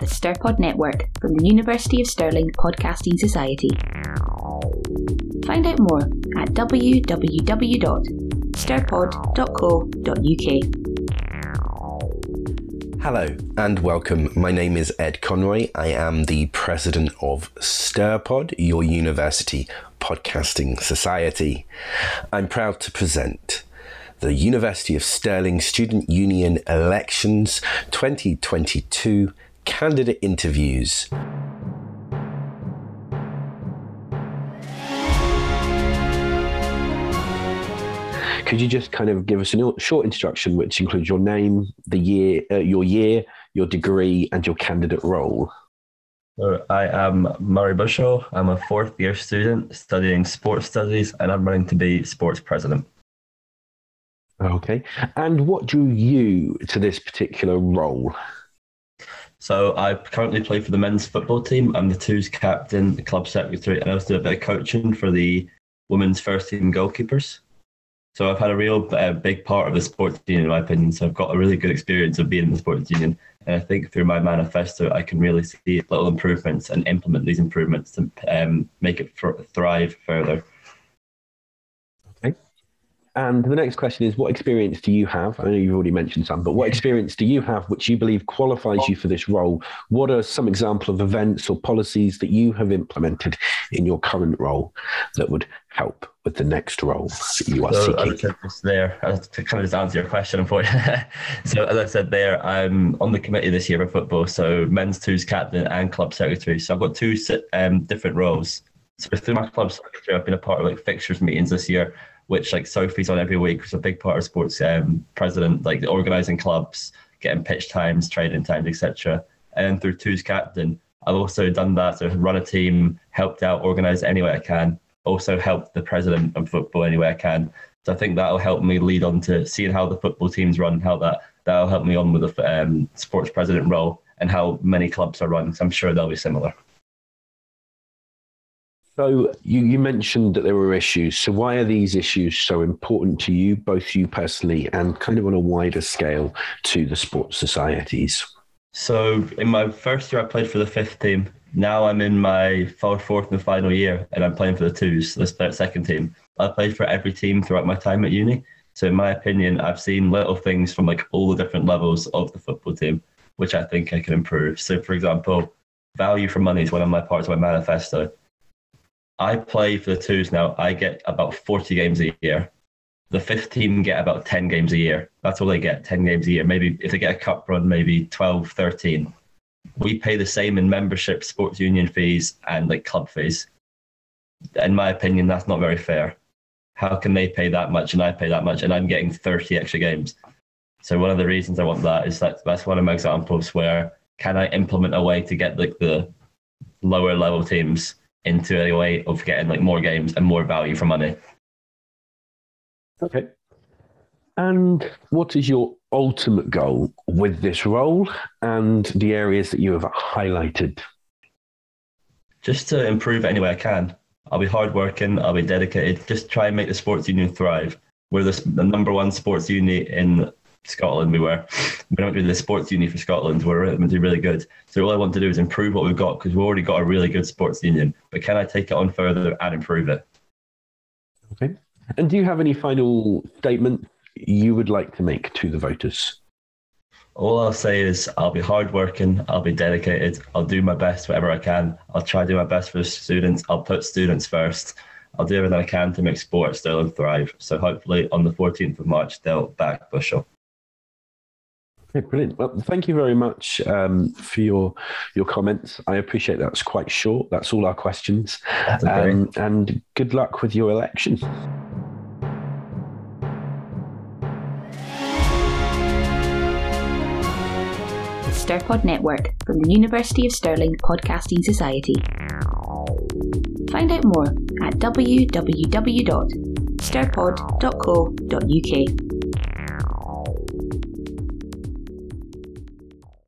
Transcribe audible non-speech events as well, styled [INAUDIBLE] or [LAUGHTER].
the Stirpod Network from the University of Stirling Podcasting Society. Find out more at www.stirpod.co.uk. Hello and welcome. My name is Ed Conroy. I am the president of Stirpod, your university podcasting society. I'm proud to present the University of Stirling Student Union Elections 2022 candidate interviews. Could you just kind of give us a short introduction, which includes your name, the year, uh, your year, your degree, and your candidate role? So I am Murray Bushell. I'm a fourth year student studying sports studies, and I'm running to be sports president. Okay. And what drew you to this particular role? So I currently play for the men's football team. I'm the twos captain, the club secretary, and I also do a bit of coaching for the women's first team goalkeepers. So I've had a real uh, big part of the sports union, in my opinion. So I've got a really good experience of being in the sports union, and I think through my manifesto, I can really see little improvements and implement these improvements to um, make it thrive further. And the next question is what experience do you have? I know you've already mentioned some, but what experience do you have which you believe qualifies you for this role? What are some example of events or policies that you have implemented in your current role that would help with the next role that you are so, seeking? There, to kind of just answer your question, unfortunately. [LAUGHS] so as I said there, I'm on the committee this year for football, so men's twos captain and club secretary. So I've got two um, different roles. So through my club secretary, I've been a part of like fixtures meetings this year which like Sophie's on every week, is a big part of sports um, president, like organising clubs, getting pitch times, training times, etc. And through Two's captain, I've also done that. So run a team, helped out, organised any way I can. Also helped the president of football any way I can. So I think that'll help me lead on to seeing how the football teams run, how that that'll help me on with the um, sports president role and how many clubs are run. So I'm sure they'll be similar. So you, you mentioned that there were issues. So why are these issues so important to you, both you personally and kind of on a wider scale to the sports societies? So in my first year, I played for the fifth team. Now I'm in my fourth and final year, and I'm playing for the twos, the second team. I played for every team throughout my time at uni. So in my opinion, I've seen little things from like all the different levels of the football team, which I think I can improve. So for example, value for money is one of my parts of my manifesto. I play for the twos now. I get about 40 games a year. The fifth team get about 10 games a year. That's all they get, 10 games a year. Maybe if they get a cup run, maybe 12, 13. We pay the same in membership, sports union fees, and like club fees. In my opinion, that's not very fair. How can they pay that much and I pay that much and I'm getting 30 extra games? So one of the reasons I want that is that that's one of my examples where can I implement a way to get like the lower level teams into a way of getting like more games and more value for money. Okay. And what is your ultimate goal with this role and the areas that you have highlighted? Just to improve any way I can. I'll be hardworking, I'll be dedicated, just try and make the sports union thrive. We're the, the number one sports union in Scotland we were. We don't do the sports uni for Scotland. We're going to do really good. So all I want to do is improve what we've got because we've already got a really good sports union. But can I take it on further and improve it? Okay. And do you have any final statement you would like to make to the voters? All I'll say is I'll be hardworking, I'll be dedicated, I'll do my best whatever I can. I'll try to do my best for the students. I'll put students first. I'll do everything I can to make sports still thrive. So hopefully on the 14th of March, they'll back Bushell. Okay, brilliant. Well, thank you very much um, for your your comments. I appreciate that's quite short. That's all our questions. Okay. Um, and good luck with your election. The Stirpod Network from the University of Stirling Podcasting Society. Find out more at www.stirpod.co.uk.